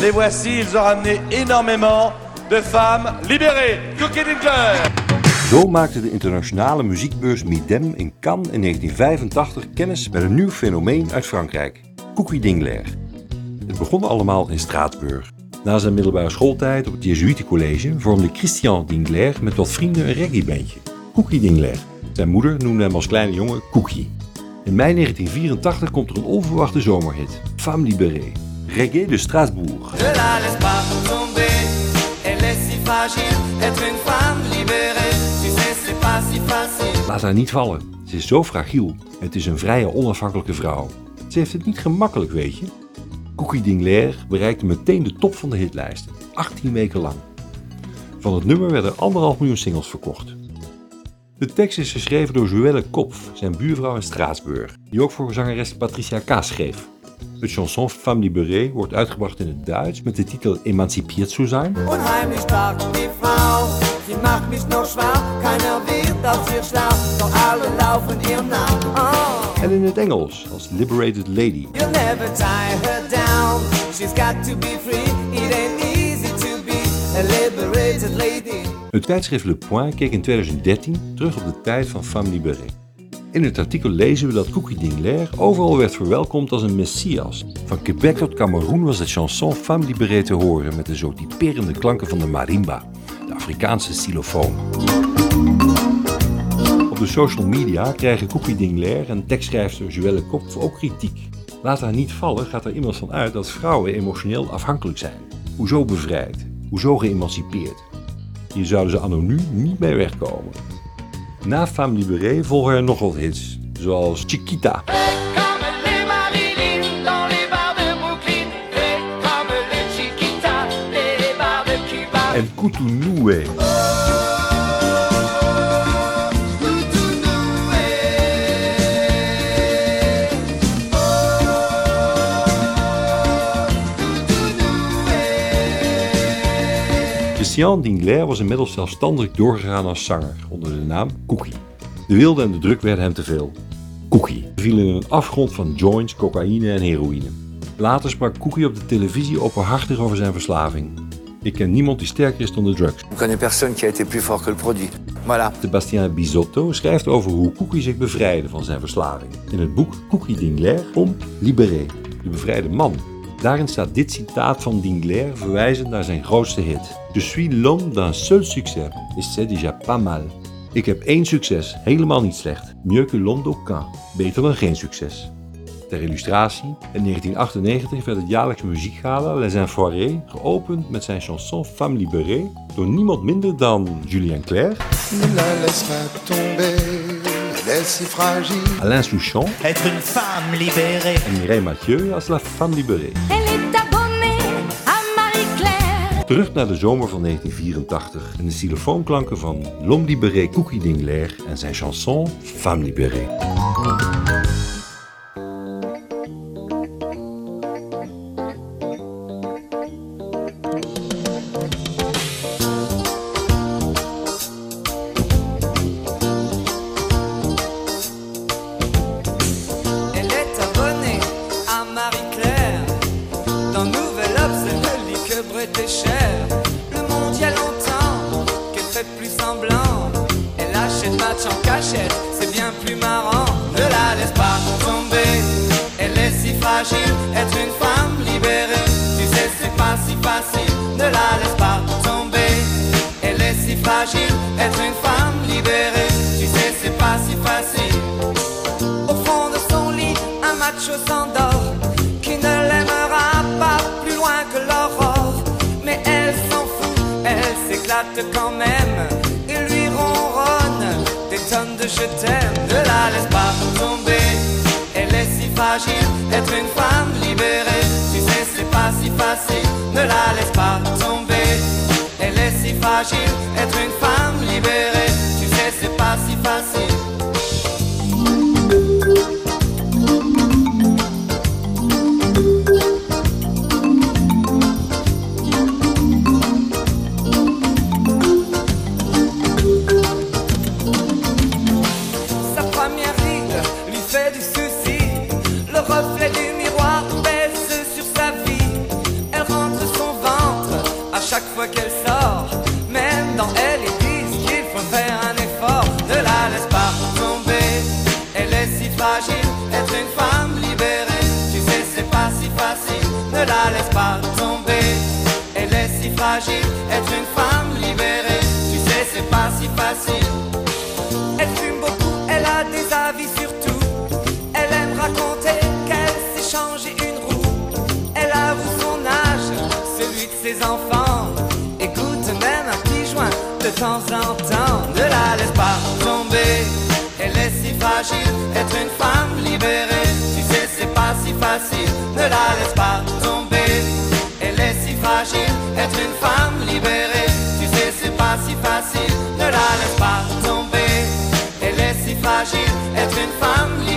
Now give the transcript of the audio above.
Les voici, ils ont ramené énormément de femmes libérées. Cookie Dinkler. Zo maakte de internationale muziekbeurs Midem in Cannes in 1985 kennis met een nieuw fenomeen uit Frankrijk, Cookie Dingler. Het begon allemaal in Straatsburg. Na zijn middelbare schooltijd op het Jesuitencollege vormde Christian Dingler met wat vrienden een reggaebandje, Cookie Dingler. Zijn moeder noemde hem als kleine jongen Cookie. In mei 1984 komt er een onverwachte zomerhit, Femme Libérée, reggae de Strasbourg. Ne la laisse pas tomber, elle est si fragile, être une femme libérée, tu sais c'est pas si facile. Laat haar niet vallen. Ze is zo fragiel. Het is een vrije, onafhankelijke vrouw. Ze heeft het niet gemakkelijk, weet je. Cookie Dingler bereikte meteen de top van de hitlijsten. 18 weken lang. Van het nummer werden anderhalf miljoen singles verkocht. De tekst is geschreven door Joelle Kopf, zijn buurvrouw in Straatsburg, die ook voor zangeres Patricia Kaas schreef. Het chanson Femme Libérée wordt uitgebracht in het Duits met de titel Emancipiert zu sein Unheimlich stark die Frau, sie macht mich noch schwach, keiner wird aus ihr schlau, doch alle laufen ihr nach. Oh, en in het Engels als Liberated Lady. you'll never tie her down, she's got to be free, it ain't easy to be a liberated lady. Het tijdschrift Le Point keek in 2013 terug op de tijd van Femme Libérée. In het artikel lezen we dat Cookie Dingler overal werd verwelkomd als een messias. Van Quebec tot Cameroen was de chanson Femme Libérée te horen met de zo typerende klanken van de marimba, de Afrikaanse xylofoon. Op de social media krijgen Cookie Dingler en tekstschrijfster Joelle Kopf ook kritiek. Laat haar niet vallen gaat er immers van uit dat vrouwen emotioneel afhankelijk zijn. Hoezo bevrijd? Hoezo geëmancipeerd? Hier zouden ze anoniem niet mee wegkomen. Na Femme Libérée volgen er nog wat hits, zoals Chiquita. Comme les Christian Dingler was inmiddels zelfstandig doorgegaan als zanger onder de naam Cookie. De wilde en de druk werden hem te veel. Cookie viel in een afgrond van joints, cocaïne en heroïne. Later sprak Cookie op de televisie openhartig over zijn verslaving. Ik ken niemand die sterker is dan de drugs. Je connais personne qui a été plus fort que le produit. Voilà. Sebastien Bisotto schrijft over hoe Cookie zich bevrijdde van zijn verslaving. In het boek Cookie Dingler om Libéré, de bevrijde man. Daarin staat dit citaat van Dingler verwijzend naar zijn grootste hit. Je suis l'homme d'un seul succès, et c'est déjà pas mal. Ik heb één succes, helemaal niet slecht. Mieux que l'homme d'aucun, beter dan geen succes. Ter illustratie, in 1998 werd het jaarlijks muziekgala Les Enfoirés geopend met zijn chanson Femme Libérée door niemand minder dan Julien Clerc, si fragile. Alain Souchon Être une femme libérée. en Mireille Mathieu als La Femme Libérée. Elle est abonnée à Marie-Claire. Terug naar de zomer van 1984 en de xylofoonklanken van L'Homme Libéré Cookie Dingler en zijn chanson Femme Libérée. Au fond de son lit, un macho s'endort Qui ne l'aimera pas plus loin que l'aurore. Mais elle s'en fout, elle s'éclate quand même. Et lui ronronne des tonnes de je t'aime. Ne la laisse pas tomber, elle est si fragile Être une femme libérée, tu sais c'est pas si facile Ne la laisse pas tomber, elle est si fragile Être une femme libérée, tu sais c'est pas si facile temps temps, ne la laisse pas tomber. Elle est si fragile, être une femme libérée. Tu sais, c'est pas si facile, ne la laisse pas tomber. Elle est si fragile, être une femme libérée. Tu sais, c'est pas si facile, ne la laisse pas tomber. Elle est si fragile, être une femme libérée.